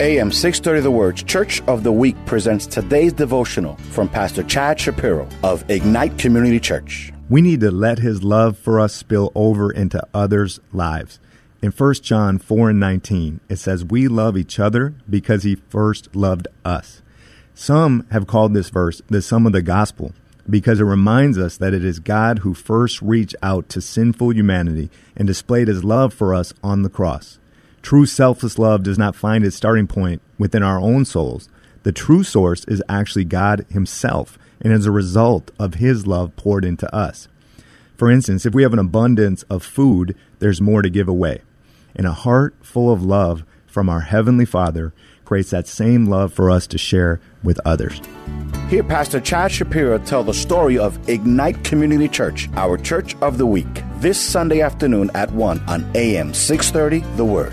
AM 630 The Word Church of the Week presents today's devotional from Pastor Chad Schapiro of Ignite Community Church. We need to let his love for us spill over into others' lives. In 1 John 4 and 19, it says, We love each other because he first loved us. Some have called this verse the sum of the gospel because it reminds us that it is God who first reached out to sinful humanity and displayed his love for us on the cross. True selfless love does not find its starting point within our own souls. The true source is actually God Himself and is a result of His love poured into us. For instance, if we have an abundance of food, there's more to give away. And a heart full of love from our Heavenly Father creates that same love for us to share with others. Hear Pastor Chad Schapiro tell the story of Ignite Community Church, our church of the week, this Sunday afternoon at 1 on AM 630 The Word.